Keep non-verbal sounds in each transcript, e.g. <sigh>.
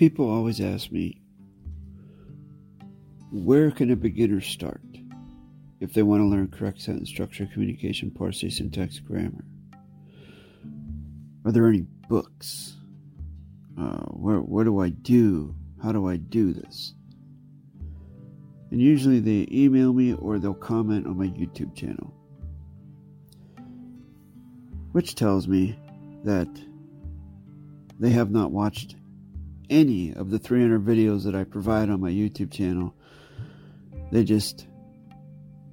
People always ask me, where can a beginner start if they want to learn correct sentence structure, communication, parsing, syntax, grammar? Are there any books? Uh, where, what do I do? How do I do this? And usually they email me or they'll comment on my YouTube channel. Which tells me that they have not watched any of the 300 videos that I provide on my YouTube channel. They just,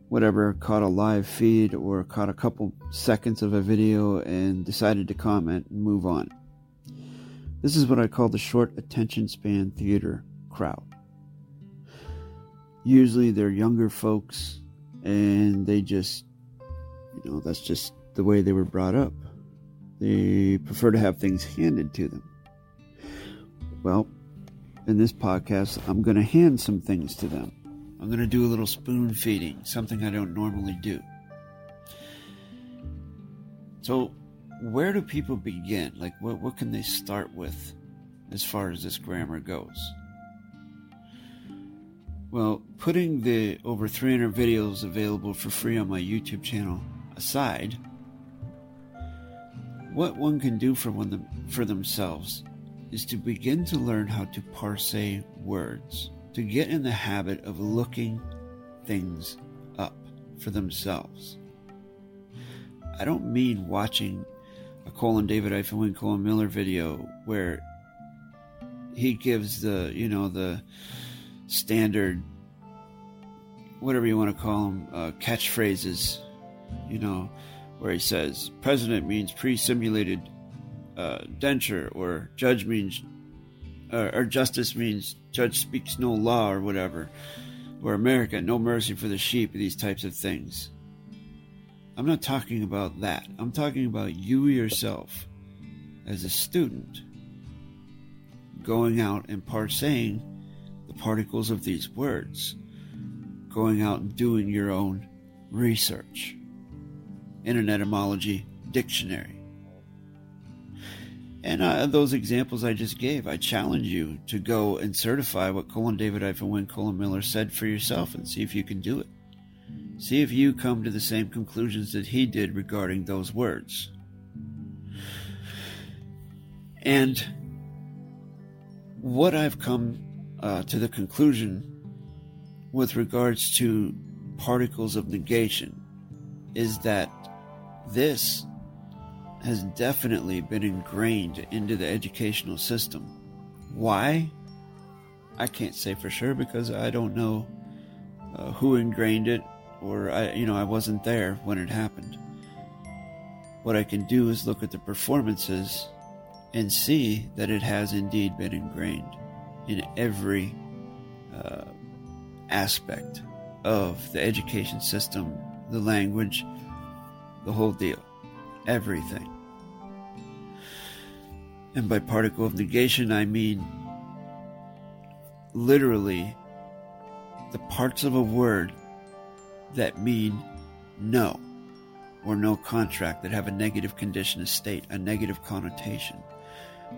whatever, caught a live feed or caught a couple seconds of a video and decided to comment and move on. This is what I call the short attention span theater crowd. Usually they're younger folks and they just, you know, that's just the way they were brought up. They prefer to have things handed to them. Well, in this podcast, I'm going to hand some things to them. I'm going to do a little spoon feeding, something I don't normally do. So, where do people begin? Like, what, what can they start with as far as this grammar goes? Well, putting the over 300 videos available for free on my YouTube channel aside, what one can do for one for themselves is to begin to learn how to parse words, to get in the habit of looking things up for themselves. I don't mean watching a colon David Wynn colon Miller video where he gives the you know the standard whatever you want to call them uh, catchphrases you know where he says president means pre-simulated uh, denture or judge means uh, or justice means judge speaks no law or whatever or america no mercy for the sheep these types of things I'm not talking about that. I'm talking about you yourself as a student going out and parsing the particles of these words, going out and doing your own research in an etymology dictionary. And those examples I just gave, I challenge you to go and certify what colon David Wynn colon Miller said for yourself and see if you can do it. See if you come to the same conclusions that he did regarding those words. And what I've come uh, to the conclusion with regards to particles of negation is that this has definitely been ingrained into the educational system. Why? I can't say for sure because I don't know uh, who ingrained it or I, you know, I wasn't there when it happened. What I can do is look at the performances and see that it has indeed been ingrained in every uh, aspect of the education system, the language, the whole deal, everything. And by particle of negation, I mean literally the parts of a word that mean no or no contract that have a negative condition of state, a negative connotation.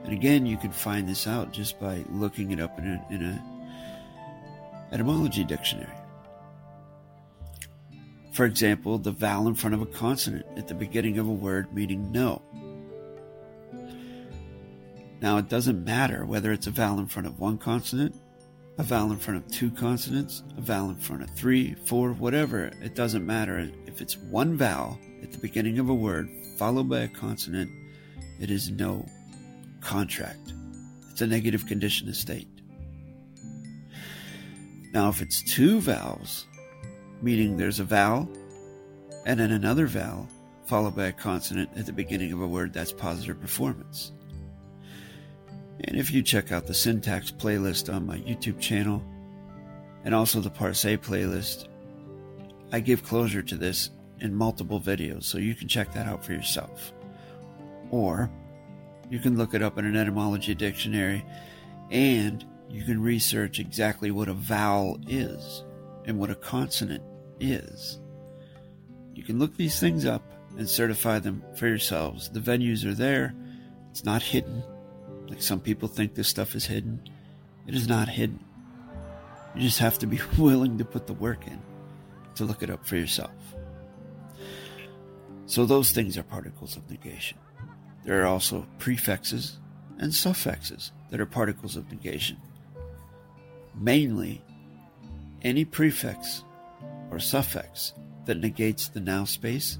And again, you can find this out just by looking it up in a, in a etymology dictionary. For example, the vowel in front of a consonant at the beginning of a word meaning no. Now, it doesn't matter whether it's a vowel in front of one consonant a vowel in front of two consonants, a vowel in front of three, four, whatever. It doesn't matter. If it's one vowel at the beginning of a word followed by a consonant, it is no contract. It's a negative condition of state. Now, if it's two vowels, meaning there's a vowel and then another vowel followed by a consonant at the beginning of a word, that's positive performance. And if you check out the syntax playlist on my YouTube channel and also the Parse playlist, I give closure to this in multiple videos, so you can check that out for yourself. Or you can look it up in an etymology dictionary and you can research exactly what a vowel is and what a consonant is. You can look these things up and certify them for yourselves. The venues are there, it's not hidden. Like some people think this stuff is hidden. It is not hidden. You just have to be <laughs> willing to put the work in to look it up for yourself. So those things are particles of negation. There are also prefixes and suffixes that are particles of negation. Mainly, any prefix or suffix that negates the now space,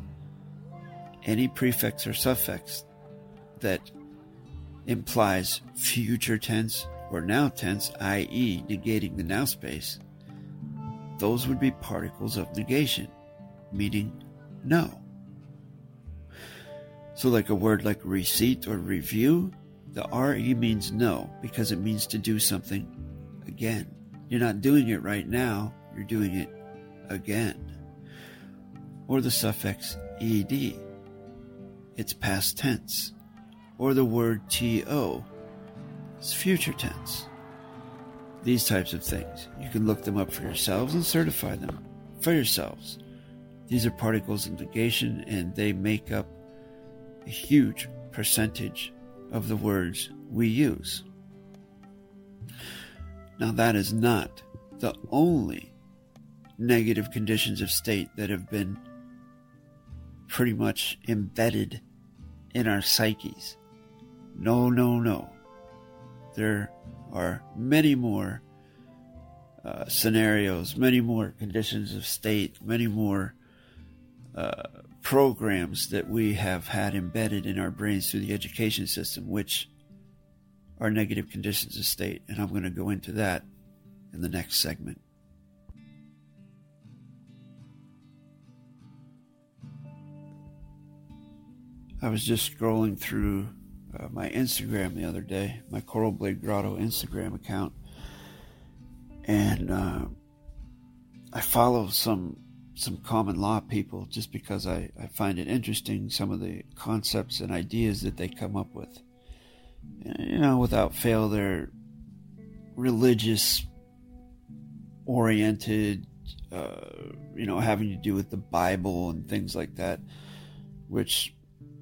any prefix or suffix that implies future tense or now tense, i.e., negating the now space, those would be particles of negation, meaning no. So, like a word like receipt or review, the RE means no because it means to do something again. You're not doing it right now, you're doing it again. Or the suffix ed, it's past tense. Or the word to, it's future tense. These types of things. You can look them up for yourselves and certify them for yourselves. These are particles of negation and they make up a huge percentage of the words we use. Now, that is not the only negative conditions of state that have been pretty much embedded in our psyches. No, no, no. There are many more uh, scenarios, many more conditions of state, many more uh, programs that we have had embedded in our brains through the education system, which are negative conditions of state. And I'm going to go into that in the next segment. I was just scrolling through uh, my Instagram the other day, my Coral Blade Grotto Instagram account, and uh, I follow some some common law people just because I, I find it interesting some of the concepts and ideas that they come up with. You know, without fail, they're religious oriented, uh, you know, having to do with the Bible and things like that, which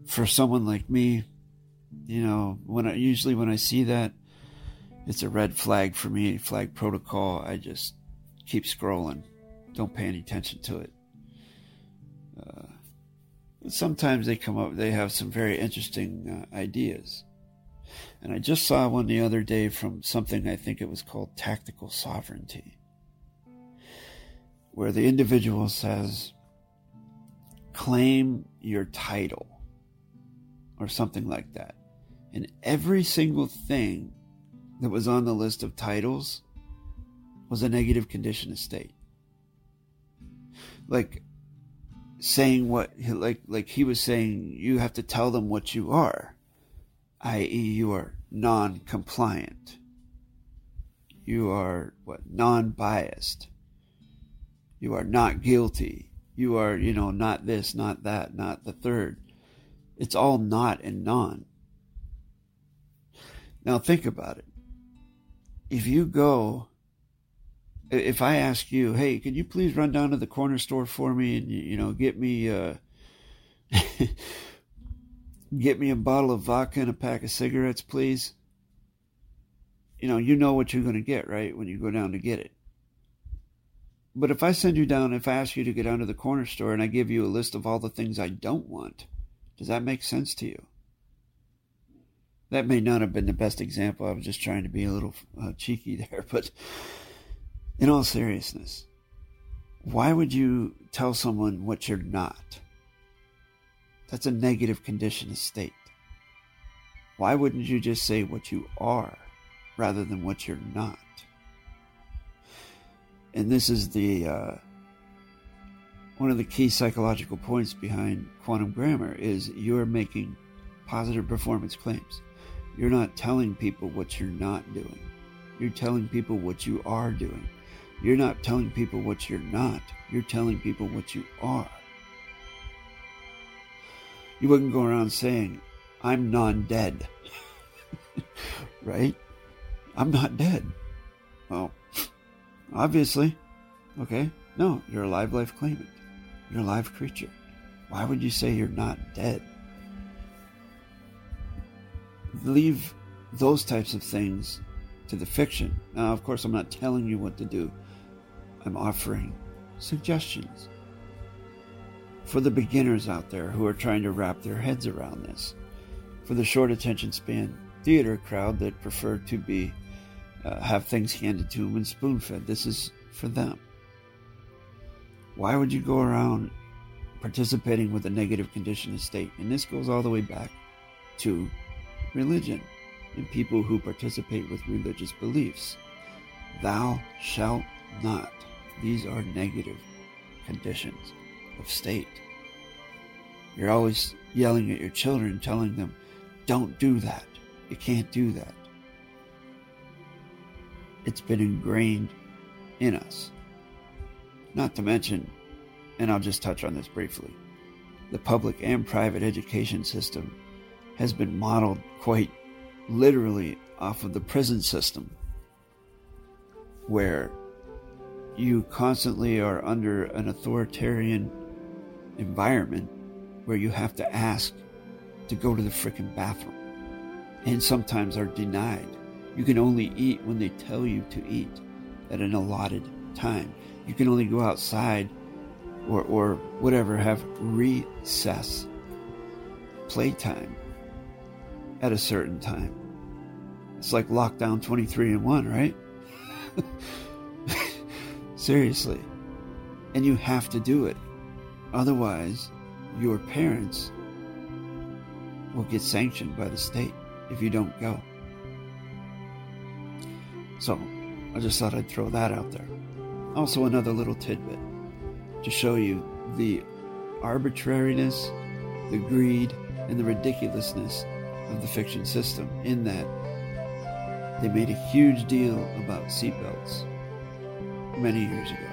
for someone like me, you know, when I usually when I see that, it's a red flag for me, flag protocol. I just keep scrolling, don't pay any attention to it. Uh, sometimes they come up, they have some very interesting uh, ideas. And I just saw one the other day from something I think it was called tactical sovereignty, where the individual says, claim your title or something like that. And every single thing that was on the list of titles was a negative condition of state. Like saying what like like he was saying you have to tell them what you are, i.e. you are non-compliant. You are what non-biased. You are not guilty. You are, you know, not this, not that, not the third. It's all not and non. Now think about it. If you go, if I ask you, hey, could you please run down to the corner store for me and you know get me uh, <laughs> get me a bottle of vodka and a pack of cigarettes, please. You know, you know what you're going to get, right? When you go down to get it. But if I send you down, if I ask you to go down to the corner store and I give you a list of all the things I don't want, does that make sense to you? That may not have been the best example. I was just trying to be a little uh, cheeky <laughs> there. But in all seriousness, why would you tell someone what you're not? That's a negative condition of state. Why wouldn't you just say what you are rather than what you're not? And this is the uh, one of the key psychological points behind quantum grammar is you're making positive performance claims. You're not telling people what you're not doing. You're telling people what you are doing. You're not telling people what you're not. You're telling people what you are. You wouldn't go around saying, I'm non dead. <laughs> right? I'm not dead. Well, obviously. Okay? No, you're a live life claimant. You're a live creature. Why would you say you're not dead? Leave those types of things to the fiction. Now, of course, I'm not telling you what to do, I'm offering suggestions for the beginners out there who are trying to wrap their heads around this, for the short attention span theater crowd that prefer to be uh, have things handed to them and spoon fed. This is for them. Why would you go around participating with a negative condition of state? And this goes all the way back to religion and people who participate with religious beliefs. Thou shalt not. These are negative conditions of state. You're always yelling at your children, telling them, don't do that. You can't do that. It's been ingrained in us. Not to mention, and I'll just touch on this briefly, the public and private education system has been modeled quite literally off of the prison system, where you constantly are under an authoritarian environment where you have to ask to go to the frickin' bathroom and sometimes are denied. You can only eat when they tell you to eat at an allotted time. You can only go outside or, or whatever, have recess, playtime at a certain time. It's like lockdown 23 and 1, right? <laughs> Seriously. And you have to do it. Otherwise, your parents will get sanctioned by the state if you don't go. So, I just thought I'd throw that out there. Also, another little tidbit to show you the arbitrariness, the greed, and the ridiculousness of the fiction system in that they made a huge deal about seatbelts many years ago,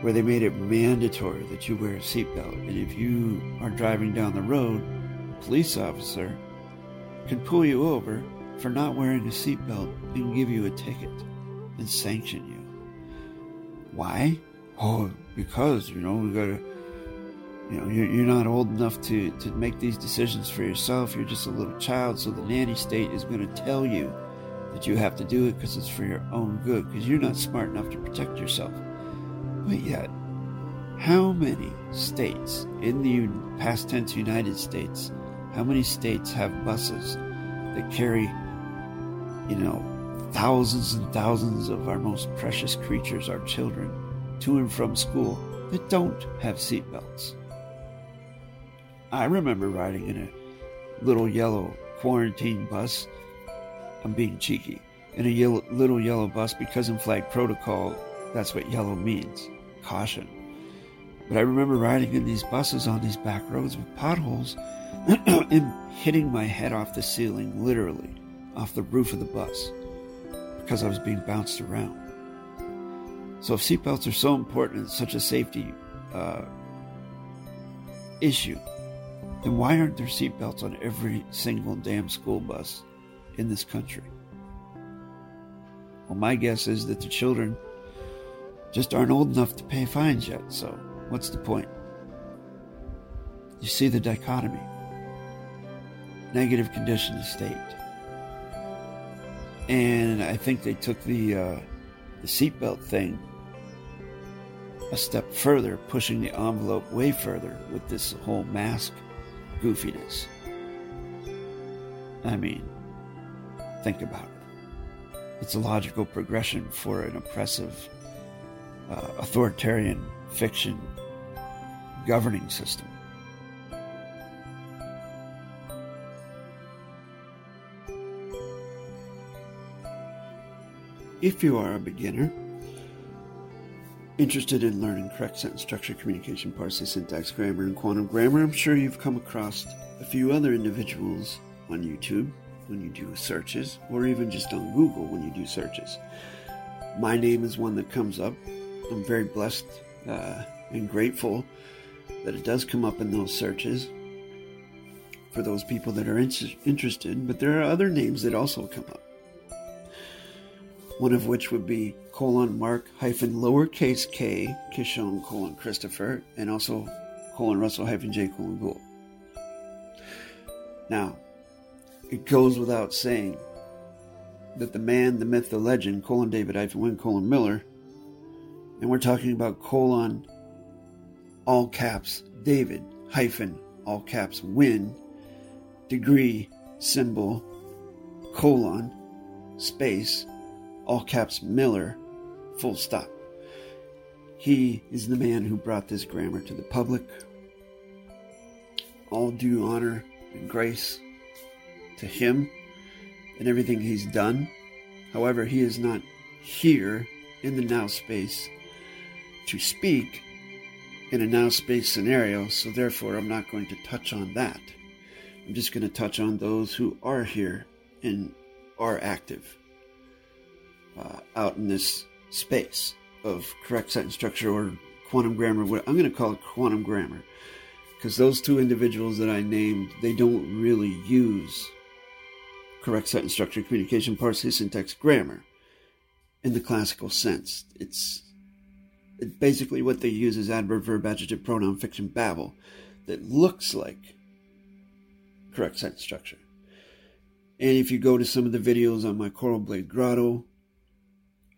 where they made it mandatory that you wear a seatbelt. And if you are driving down the road, a police officer can pull you over for not wearing a seatbelt and give you a ticket and sanction you. Why? Oh, because, you know, we gotta you know you're, you're not old enough to, to make these decisions for yourself. You're just a little child. So the nanny state is going to tell you that you have to do it because it's for your own good because you're not smart enough to protect yourself. But yet how many states in the past tense united states how many states have buses that carry you know thousands and thousands of our most precious creatures our children to and from school that don't have seatbelts I remember riding in a little yellow quarantine bus. I'm being cheeky. In a yellow, little yellow bus because in flag protocol, that's what yellow means caution. But I remember riding in these buses on these back roads with potholes <clears throat> and hitting my head off the ceiling, literally, off the roof of the bus, because I was being bounced around. So if seatbelts are so important, it's such a safety uh, issue, then why aren't there seatbelts on every single damn school bus in this country? Well, my guess is that the children just aren't old enough to pay fines yet, so what's the point? You see the dichotomy negative condition of state. And I think they took the, uh, the seatbelt thing a step further, pushing the envelope way further with this whole mask goofiness. I mean, think about it. It's a logical progression for an oppressive, uh, authoritarian fiction governing system. If you are a beginner, Interested in learning correct sentence structure, communication, parsing, syntax, grammar, and quantum grammar? I'm sure you've come across a few other individuals on YouTube when you do searches, or even just on Google when you do searches. My name is one that comes up. I'm very blessed uh, and grateful that it does come up in those searches for those people that are in- interested, but there are other names that also come up one of which would be colon mark hyphen lowercase k Kishon colon Christopher, and also colon Russell hyphen J colon Gould. Now, it goes without saying that the man, the myth, the legend, colon David hyphen Wynn colon Miller, and we're talking about colon all caps David hyphen all caps Wynn degree symbol colon space all caps Miller full stop. He is the man who brought this grammar to the public. All due honor and grace to him and everything he's done. However, he is not here in the now space to speak in a now space scenario, so therefore I'm not going to touch on that. I'm just going to touch on those who are here and are active uh, out in this space of correct sentence structure or quantum grammar. What I'm going to call it quantum grammar because those two individuals that I named, they don't really use correct sentence structure, communication, parsing, syntax, grammar in the classical sense. It's, it's basically what they use is adverb, verb, adjective, pronoun, fiction, babble that looks like correct sentence structure. And if you go to some of the videos on my Coral Blade Grotto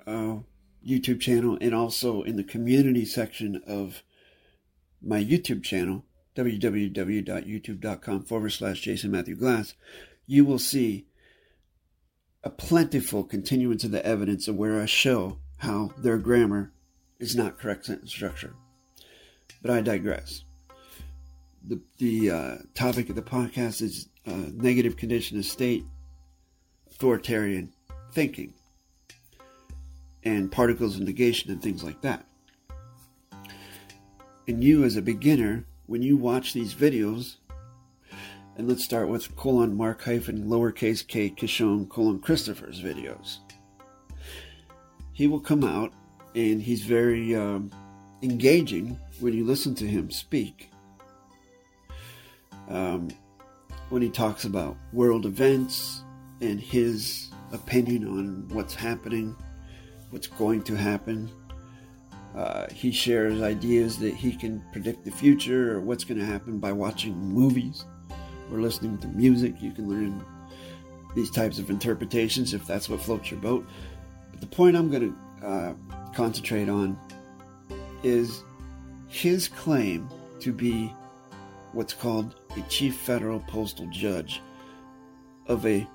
uh, YouTube channel and also in the community section of my YouTube channel, www.youtube.com forward slash Jason Matthew Glass, you will see a plentiful continuance of the evidence of where I show how their grammar is not correct sentence structure. But I digress. The, the uh, topic of the podcast is uh, negative condition of state, authoritarian thinking, and particles of negation and things like that. And you, as a beginner, when you watch these videos, and let's start with colon mark hyphen lowercase k Kishon colon Christopher's videos. He will come out and he's very um, engaging when you listen to him speak. Um, when he talks about world events and his opinion on what's happening, what's going to happen. Uh, he shares ideas that he can predict the future or what's going to happen by watching movies or listening to music. You can learn these types of interpretations if that's what floats your boat. But the point I'm going to uh, concentrate on is his claim to be what's called a chief federal postal judge of a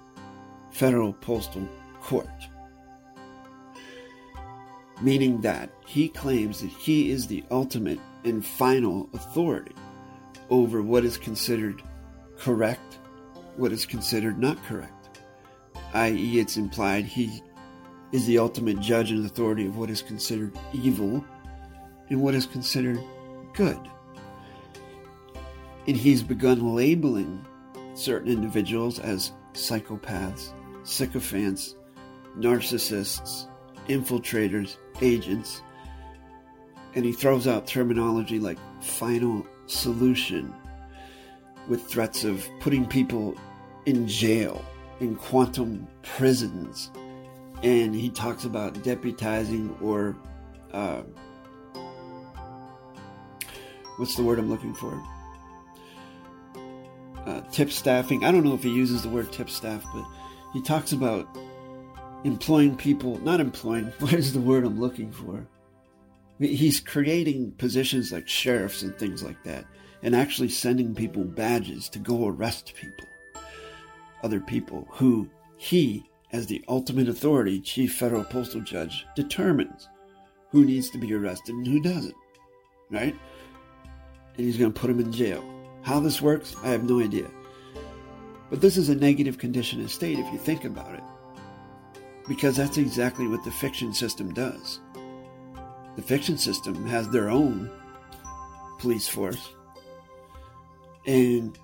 federal postal court. Meaning that he claims that he is the ultimate and final authority over what is considered correct, what is considered not correct. I.e., it's implied he is the ultimate judge and authority of what is considered evil and what is considered good. And he's begun labeling certain individuals as psychopaths, sycophants, narcissists, infiltrators, agents, and he throws out terminology like final solution with threats of putting people in jail, in quantum prisons. And he talks about deputizing or uh, what's the word I'm looking for? Uh, tip staffing. I don't know if he uses the word tip staff, but he talks about employing people, not employing, <laughs> what is the word I'm looking for? He's creating positions like sheriffs and things like that and actually sending people badges to go arrest people, other people who he, as the ultimate authority, chief federal postal judge, determines who needs to be arrested and who doesn't, right? And he's going to put them in jail. How this works, I have no idea. But this is a negative condition of state if you think about it. Because that's exactly what the fiction system does. The fiction system has their own police force and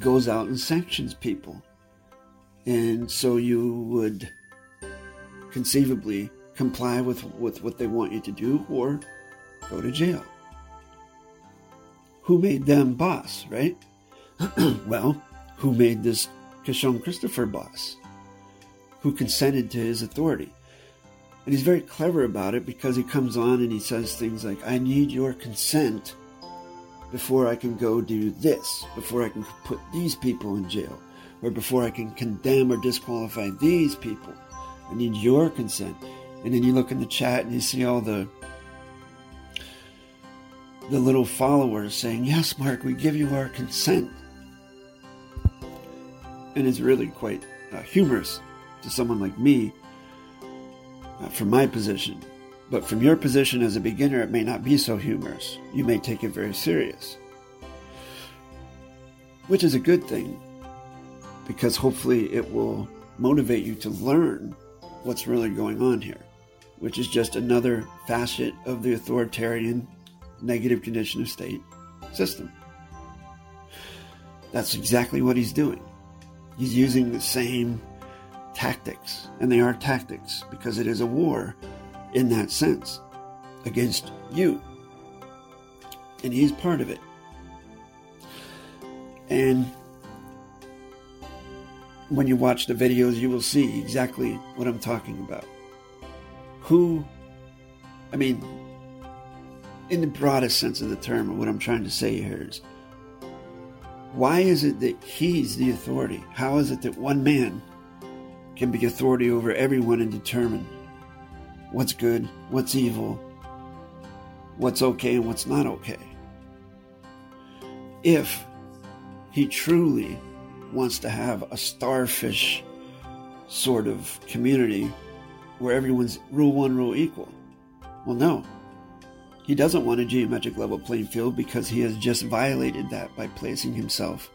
goes out and sanctions people. And so you would conceivably comply with, with what they want you to do or go to jail. Who made them boss, right? <clears throat> well, who made this Kishon Christopher boss? Who consented to his authority? And he's very clever about it because he comes on and he says things like, I need your consent before I can go do this, before I can put these people in jail, or before I can condemn or disqualify these people. I need your consent. And then you look in the chat and you see all the the little followers saying, Yes, Mark, we give you our consent. And it's really quite uh, humorous to someone like me uh, from my position. But from your position as a beginner, it may not be so humorous. You may take it very serious, which is a good thing because hopefully it will motivate you to learn what's really going on here, which is just another facet of the authoritarian negative condition of state system. That's exactly what he's doing. He's using the same tactics, and they are tactics because it is a war in that sense against you. And he's part of it. And when you watch the videos, you will see exactly what I'm talking about. Who, I mean, in the broadest sense of the term, what I'm trying to say here is why is it that he's the authority? How is it that one man can be authority over everyone and determine what's good, what's evil, what's okay, and what's not okay? If he truly wants to have a starfish sort of community where everyone's rule one, rule equal. Well, no. He doesn't want a geometric level playing field because he has just violated that by placing himself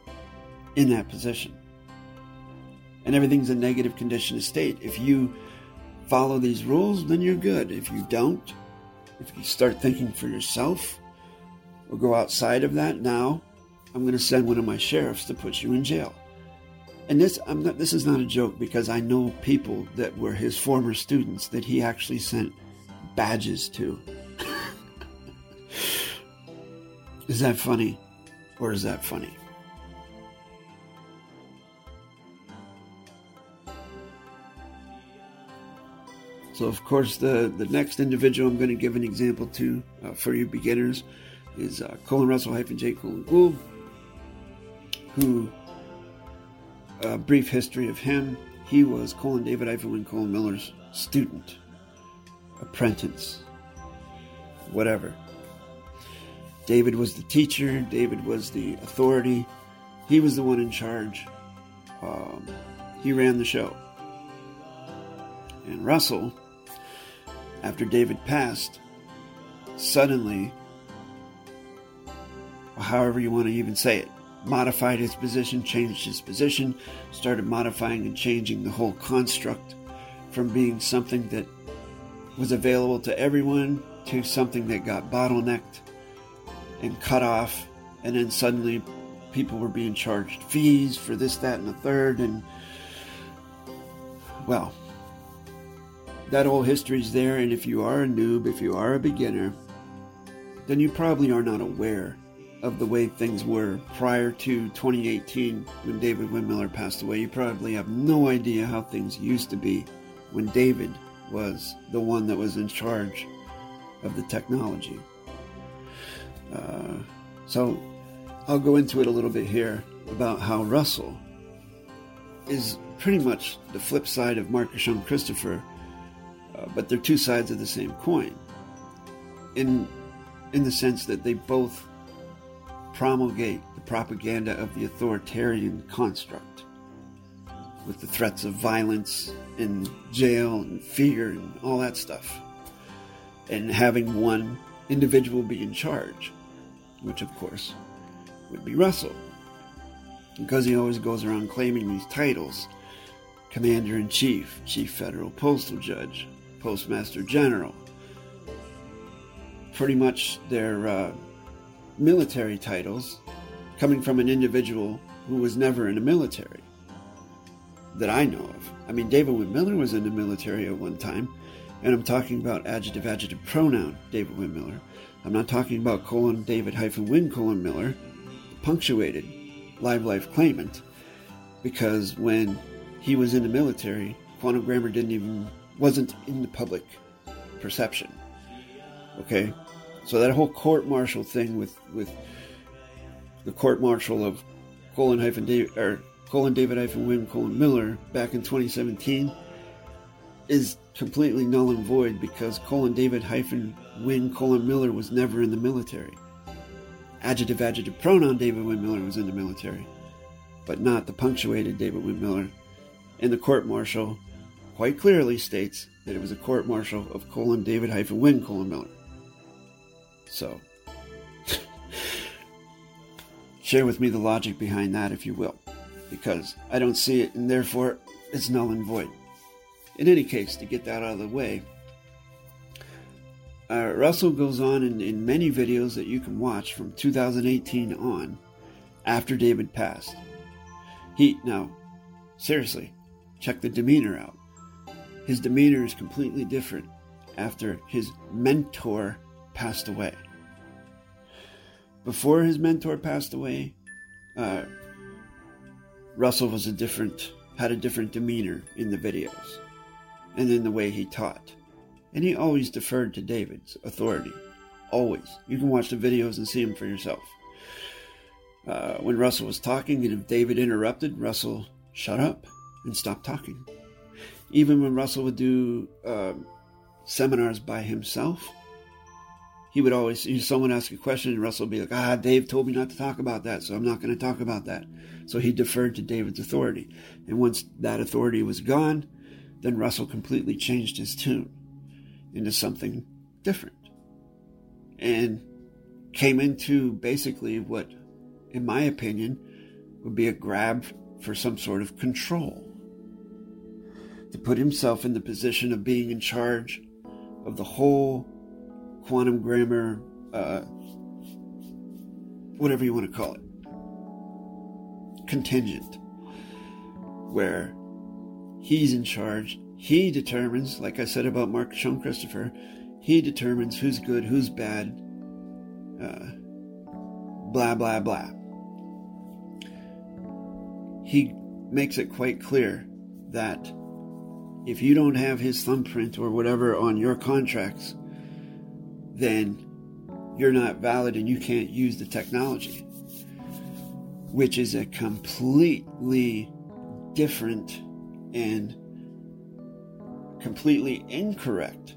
in that position. And everything's a negative condition of state. If you follow these rules, then you're good. If you don't, if you start thinking for yourself or go outside of that, now I'm going to send one of my sheriffs to put you in jail. And this, I'm not, this is not a joke because I know people that were his former students that he actually sent badges to. <laughs> Is that funny? Or is that funny? So, of course, the, the next individual I'm going to give an example to uh, for you beginners is uh, colon Russell hyphen J. colon Gould, who, a brief history of him, he was colon David hyphen colon Miller's student, apprentice, whatever. David was the teacher, David was the authority, he was the one in charge. Um, he ran the show. And Russell, after David passed, suddenly, however you want to even say it, modified his position, changed his position, started modifying and changing the whole construct from being something that was available to everyone to something that got bottlenecked and cut off, and then suddenly people were being charged fees for this, that, and the third, and well, that whole history's there, and if you are a noob, if you are a beginner, then you probably are not aware of the way things were prior to 2018 when David Wynn Miller passed away. You probably have no idea how things used to be when David was the one that was in charge of the technology. Uh, so I'll go into it a little bit here about how Russell is pretty much the flip side of Marcus Christopher, uh, but they're two sides of the same coin. In in the sense that they both promulgate the propaganda of the authoritarian construct with the threats of violence and jail and fear and all that stuff. And having one individual be in charge which of course would be Russell. Because he always goes around claiming these titles Commander in Chief, Chief Federal Postal Judge, Postmaster General. Pretty much their uh, military titles coming from an individual who was never in the military that I know of. I mean, David Wynn Miller was in the military at one time, and I'm talking about adjective adjective pronoun David Wynn Miller. I'm not talking about colon David hyphen Wynn colon Miller, punctuated live life claimant, because when he was in the military, quantum grammar didn't even wasn't in the public perception. Okay, so that whole court martial thing with with the court martial of colon hyphen David or colon David hyphen Wynn colon Miller back in 2017 is completely null and void because colon David hyphen Wynn colon Miller was never in the military. Adjective adjective pronoun David Wynn Miller was in the military, but not the punctuated David Wynn Miller. And the court martial quite clearly states that it was a court martial of colon David hyphen Wynn colon Miller. So, <laughs> share with me the logic behind that, if you will, because I don't see it, and therefore it's null and void. In any case, to get that out of the way, uh, Russell goes on in, in many videos that you can watch from 2018 on, after David passed. He, now, seriously, check the demeanor out. His demeanor is completely different after his mentor passed away. Before his mentor passed away, uh, Russell was a different, had a different demeanor in the videos and in the way he taught. And he always deferred to David's authority. Always. You can watch the videos and see him for yourself. Uh, when Russell was talking, and if David interrupted, Russell shut up and stopped talking. Even when Russell would do uh, seminars by himself, he would always, someone ask a question, and Russell would be like, ah, Dave told me not to talk about that, so I'm not going to talk about that. So he deferred to David's authority. And once that authority was gone, then Russell completely changed his tune into something different and came into basically what, in my opinion, would be a grab for some sort of control. To put himself in the position of being in charge of the whole quantum grammar, uh, whatever you want to call it, contingent, where He's in charge. He determines, like I said about Mark Kishon Christopher, he determines who's good, who's bad, uh, blah, blah, blah. He makes it quite clear that if you don't have his thumbprint or whatever on your contracts, then you're not valid and you can't use the technology, which is a completely different and completely incorrect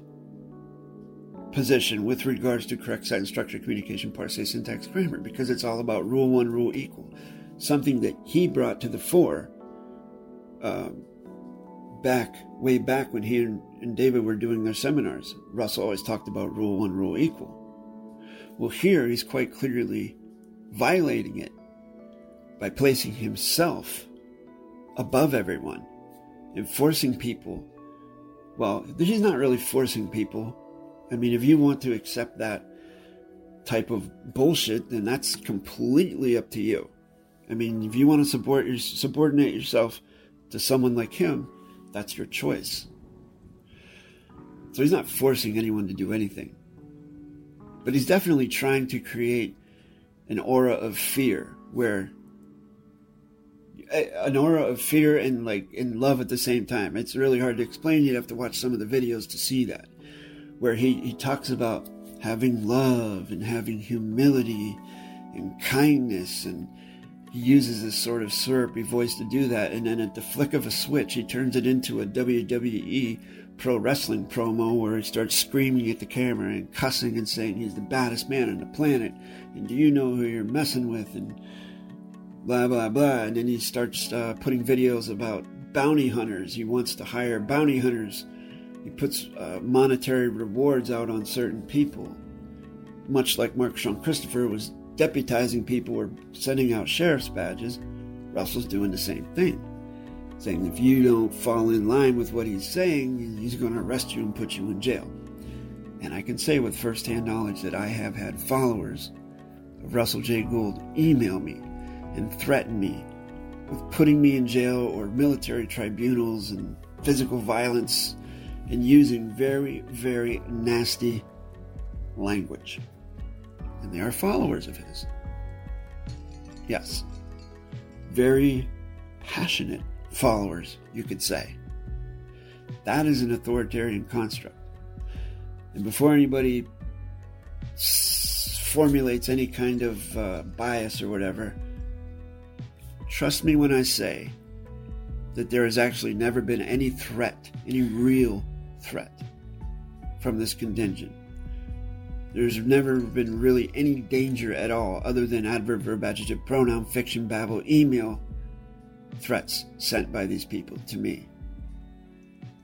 position with regards to correct sentence structure, communication, parse, syntax, grammar, because it's all about rule one, rule equal. Something that he brought to the fore um, back, way back when he and, David were doing their seminars. Russell always talked about rule one, rule equal. Well, here he's quite clearly violating it by placing himself above everyone and forcing people. Well, he's not really forcing people. I mean, if you want to accept that type of bullshit, then that's completely up to you. I mean, if you want to support your subordinate yourself to someone like him, that's your choice. So he's not forcing anyone to do anything. But he's definitely trying to create an aura of fear where an aura of fear and like in love at the same time. It's really hard to explain. You'd have to watch some of the videos to see that, where he, he talks about having love and having humility and kindness and he uses this sort of syrupy voice to do that and then at the flick of a switch he turns it into a WWE pro wrestling promo where he starts screaming at the camera and cussing and saying he's the baddest man on the planet and do you know who you're messing with and blah blah blah and then he starts uh, putting videos about bounty hunters. He wants to hire bounty hunters. He puts uh, monetary rewards out on certain people. Much like mark kishon christopher was deputizing people or sending out sheriff's badges russell's doing the same thing. Saying if you don't fall in line with what he's saying he's going to arrest you and put you in jail. And i can say with firsthand knowledge that i have had followers of russell j. Gould email me and threaten me with putting me in jail or military tribunals and physical violence and using very, very nasty language. And they are followers of his. Yes, very passionate followers, you could say. That is an authoritarian construct. And before anybody formulates any kind of uh, bias or whatever, Trust me when I say that there has actually never been any threat, any real threat from this contingent. There's never been really any danger at all other than adverb, verb, adjective, pronoun, fiction, babble, email threats sent by these people to me.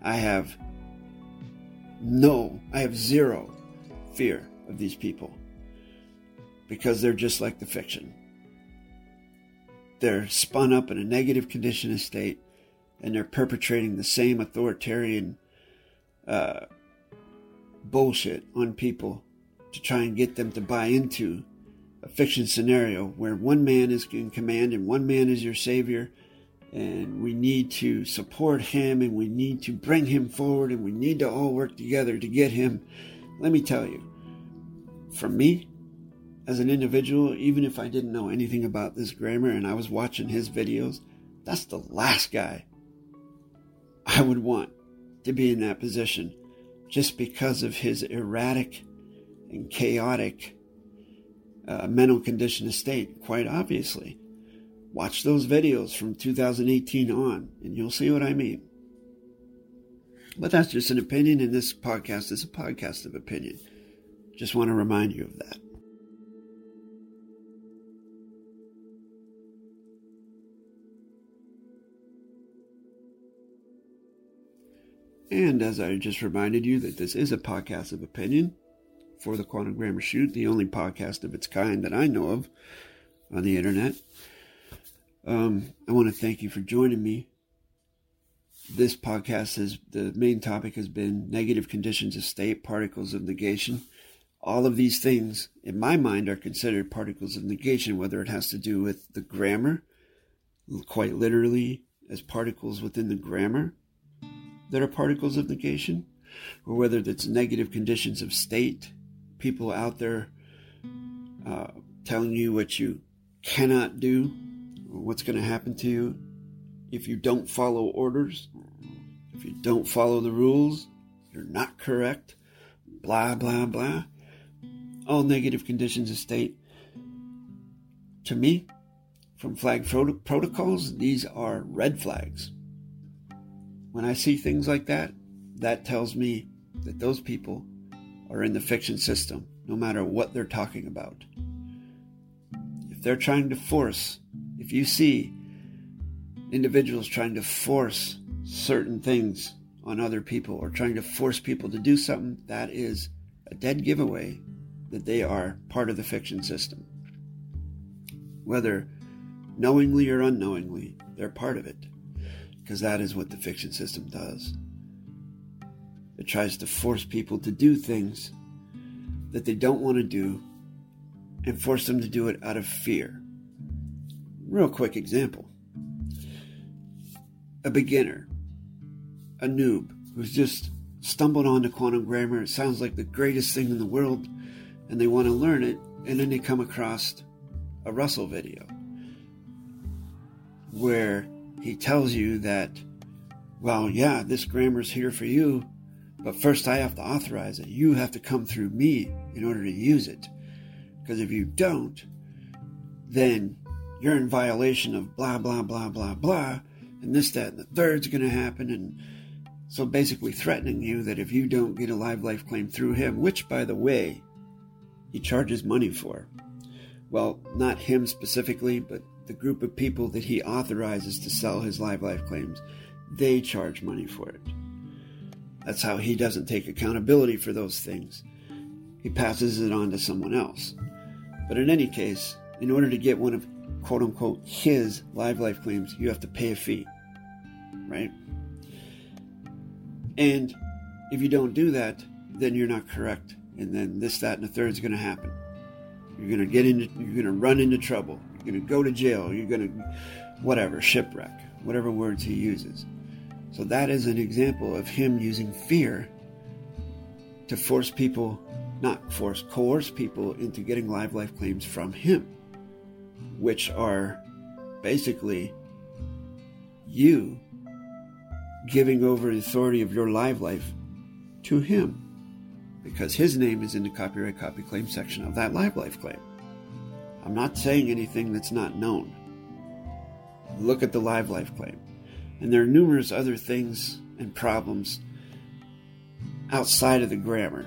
I have no, I have zero fear of these people because they're just like the fiction. They're spun up in a negative conditioned state and they're perpetrating the same authoritarian uh, bullshit on people to try and get them to buy into a fiction scenario where one man is in command and one man is your savior. And we need to support him and we need to bring him forward and we need to all work together to get him. Let me tell you for me as an individual even if i didn't know anything about this grammar and i was watching his videos that's the last guy i would want to be in that position just because of his erratic and chaotic uh, mental condition state, quite obviously. Watch those videos from 2018 on, and you'll see what I mean. But that's just an opinion, and this podcast is a podcast of opinion. Just want to remind you of that. And as I just reminded you that this is a podcast of opinion for the Quantum Grammar Shoot, the only podcast of its kind that I know of on the internet. Um, I want to thank you for joining me. This podcast has the main topic has been negative conditions of state, particles of negation. All of these things, in my mind, are considered particles of negation, whether it has to do with the grammar, quite literally as particles within the grammar, that are particles of negation, or whether it's negative conditions of state, people out there uh, telling you what you cannot do, what's going to happen to you if you don't follow orders, if you don't follow the rules, you're not correct, blah, blah, blah. All negative conditions of state. To me, from flag protocols, these are red flags. When I see things like that, that tells me that those people are in the fiction system, no matter what they're talking about. If they're trying to force, if you see individuals trying to force certain things on other people or trying to force people to do something, that is a dead giveaway that they are part of the fiction system. Whether knowingly or unknowingly, they're part of it because that is what the fiction system does. It tries to force people to do things that they don't want to do and force them to do it out of fear. Real quick example a beginner, a noob who's just stumbled onto quantum grammar. It sounds like the greatest thing in the world, and they want to learn it, and then they come across a Russell video where he tells you that, well, yeah, this grammar's here for you, but first I have to authorize it. You have to come through me in order to use it. Because if you don't, then you're in violation of blah, blah, blah, blah, blah, and this, that, and the third's going to happen. And so basically threatening you that if you don't get a live life claim through him, which, by the way, he charges money for. Well, not him specifically, but the group of people that he authorizes to sell his live life claims, they charge money for it. That's how he doesn't take accountability for those things. He passes it on to someone else. But in any case, in order to get one of quote unquote his live life claims, you have to pay a fee. Right? And if you don't do that, then you're not correct. And then this, that, and the third is going to happen. You're going to get into, you're going to run into trouble. You're going to go to jail. You're going to, whatever, shipwreck, whatever words he uses. So that is an example of him using fear to force people, not force, coerce people into getting live life claims from him, which are basically you giving over the authority of your live life to him because his name is in the copyright copy claim section of that live life claim. I'm not saying anything that's not known. Look at the live life claim. And there are numerous other things and problems outside of the grammar.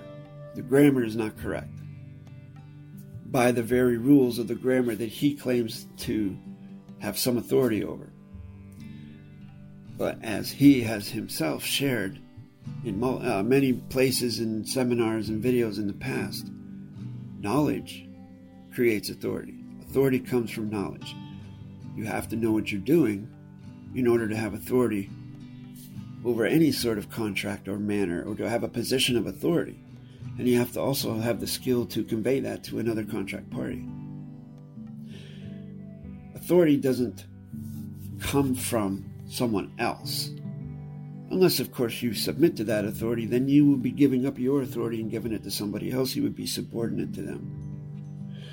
The grammar is not correct by the very rules of the grammar that he claims to have some authority over. But as he has himself shared in uh, many places and seminars and videos in the past, knowledge creates authority. Authority comes from knowledge. You have to know what you're doing in order to have authority over any sort of contract or manner or to have a position of authority. And you have to also have the skill to convey that to another contract party. Authority doesn't come from someone else. Unless, of course, you submit to that authority, then you will be giving up your authority and giving it to somebody else. You would be subordinate to them.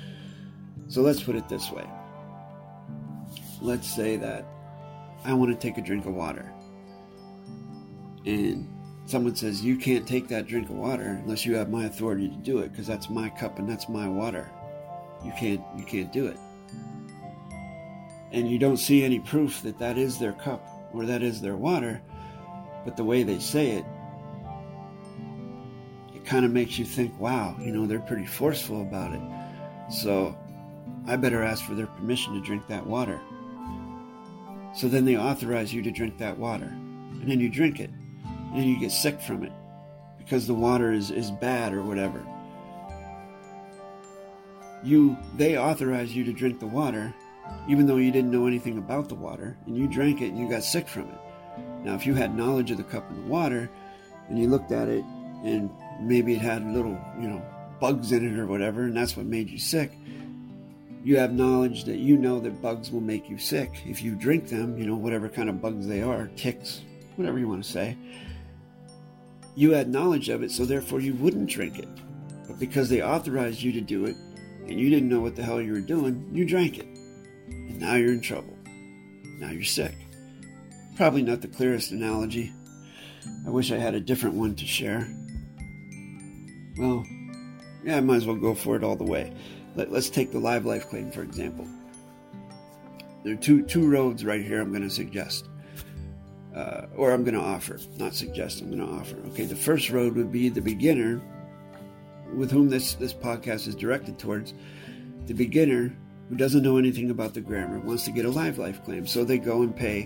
So let's put it this way. Let's say that I want to take a drink of water. And someone says, You can't take that drink of water unless you have my authority to do it, because that's my cup and that's my water. You can't, you can't do it. And you don't see any proof that that is their cup or that is their water, but the way they say it, it kind of makes you think, wow, you know, they're pretty forceful about it. So I better ask for their permission to drink that water. So then they authorize you to drink that water. And then you drink it. And then you get sick from it because the water is, is bad or whatever. You they authorize you to drink the water even though you didn't know anything about the water, and you drank it and you got sick from it. Now, if you had knowledge of the cup and the water, and you looked at it, and maybe it had little, you know, bugs in it or whatever, and that's what made you sick, you have knowledge that you know that bugs will make you sick if you drink them, you know, whatever kind of bugs they are, ticks, whatever you want to say. You had knowledge of it, so therefore you wouldn't drink it. But because they authorized you to do it, and you didn't know what the hell you were doing, you drank it. And now you're in trouble. Now you're sick. Probably not the clearest analogy. I wish I had a different one to share. Well, yeah, I might as well go for it all the way. Let, us take the live life claim, for example. There are two, two roads right here I'm going to suggest. Uh, or I'm going to offer, not suggest, I'm going to offer. Okay, the first road would be the beginner with whom this, this podcast is directed towards. The beginner who doesn't know anything about the grammar wants to get a live life claim. So they go and pay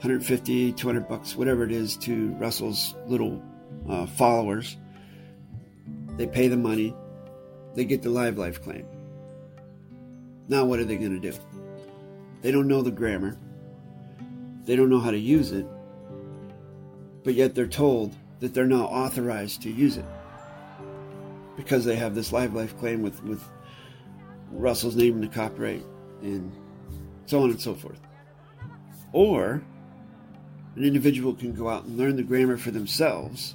150, 200 bucks, whatever it is, to Russell's little uh, followers. They pay the money, they get the live life claim. Now, what are they going to do? They don't know the grammar, they don't know how to use it, but yet they're told that they're now authorized to use it because they have this live life claim with, with Russell's name in the copyright, and so on and so forth. Or an individual can go out and learn the grammar for themselves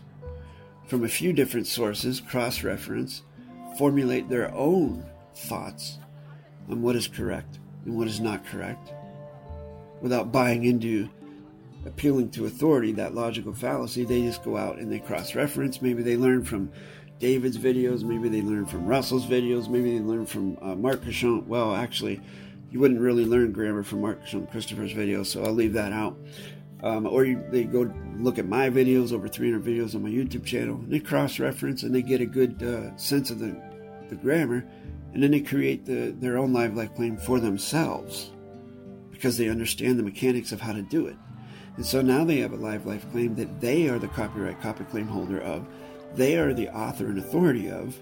from a few different sources, cross reference, formulate their own thoughts on what is correct and what is not correct without buying into appealing to authority, that logical fallacy. They just go out and they cross reference. Maybe they learn from David's videos. Maybe they learn from Russell's videos. Maybe they learn from uh, Mark Kishon. Well, actually, you wouldn't really learn grammar from Mark Kishon Christopher's videos, so I'll leave that out. Um, or you, they go look at my videos, over 300 videos on my YouTube channel, and they cross reference and they get a good uh, sense of the, the grammar, and then they create the, their own live life claim for themselves because they understand the mechanics of how to do it. And so now they have a live life claim that they are the copyright copy claim holder of they are the author and authority of,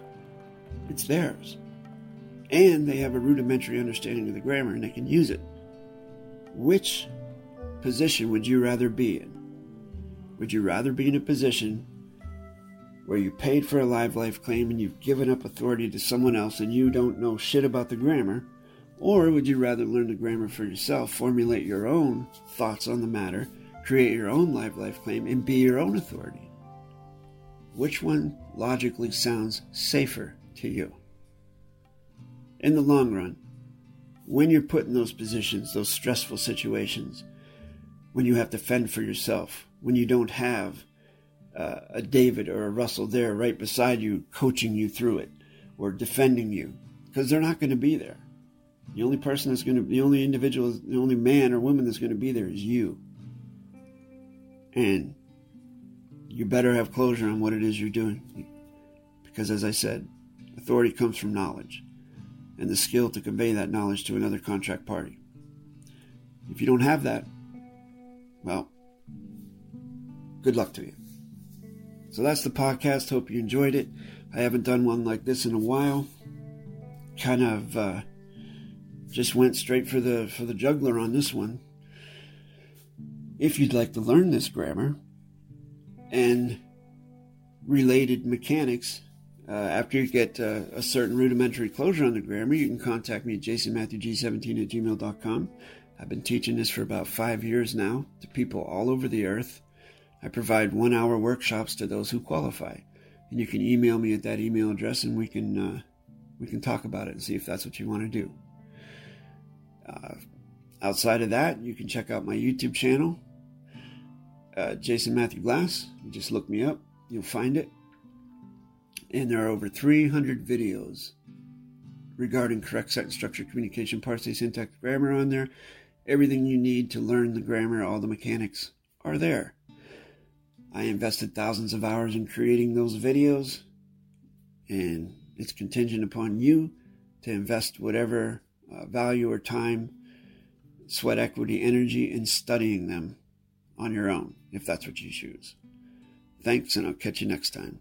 it's theirs. And they have a rudimentary understanding of the grammar and they can use it. Which position would you rather be in? Would you rather be in a position where you paid for a live life claim and you've given up authority to someone else and you don't know shit about the grammar? Or would you rather learn the grammar for yourself, formulate your own thoughts on the matter, create your own live life claim, and be your own authority? Which one logically sounds safer to you? In the long run, when you're put in those positions, those stressful situations, when you have to fend for yourself, when you don't have uh, a David or a Russell there right beside you, coaching you through it or defending you, because they're not going to be there. The only person that's going to, the only individual, the only man or woman that's going to be there is you. And you better have closure on what it is you're doing. Because as I said, authority comes from knowledge and the skill to convey that knowledge to another contract party. If you don't have that, well, good luck to you. So that's the podcast. Hope you enjoyed it. I haven't done one like this in a while. Kind of uh, just went straight for the for the juggler on this one. If you'd like to learn this grammar and related mechanics, uh, after you get uh, a certain rudimentary closure on the grammar, you can contact me at jasonmatthewg17 at gmail.com. I've been teaching this for about five years now to people all over the earth. I provide one hour workshops to those who qualify. And you can email me at that email address and we can, uh, we can talk about it and see if that's what you want to do. Uh, outside of that, you can check out my YouTube channel, uh, Jason Matthew Glass. You just look me up, you'll find it. And there are over 300 videos regarding correct sentence structure, communication, parsing, syntax, grammar on there. Everything you need to learn the grammar, all the mechanics are there. I invested thousands of hours in creating those videos, and it's contingent upon you to invest whatever uh, value or time, sweat equity, energy in studying them on your own, if that's what you choose. Thanks, and I'll catch you next time.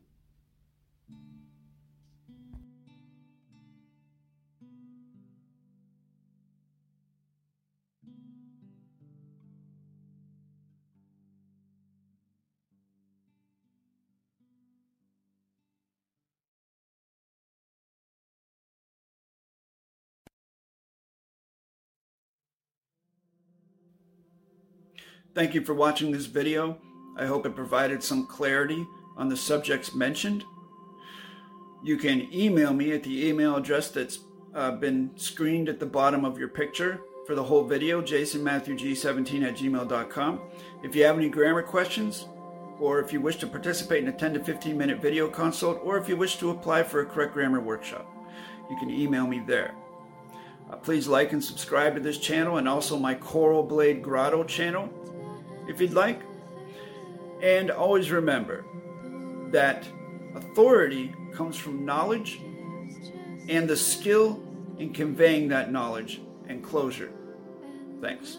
Thank you for watching this video. I hope it provided some clarity on the subjects mentioned. You can email me at the email address that's uh, been screened at the bottom of your picture for the whole video, jasonmatthewg17 at gmail.com. If you have any grammar questions, or if you wish to participate in a 10 to 15 minute video consult, or if you wish to apply for a correct grammar workshop, you can email me there. Uh, please like and subscribe to this channel and also my Coral Blade Grotto channel if you'd like. And always remember that authority comes from knowledge and the skill in conveying that knowledge and closure. Thanks.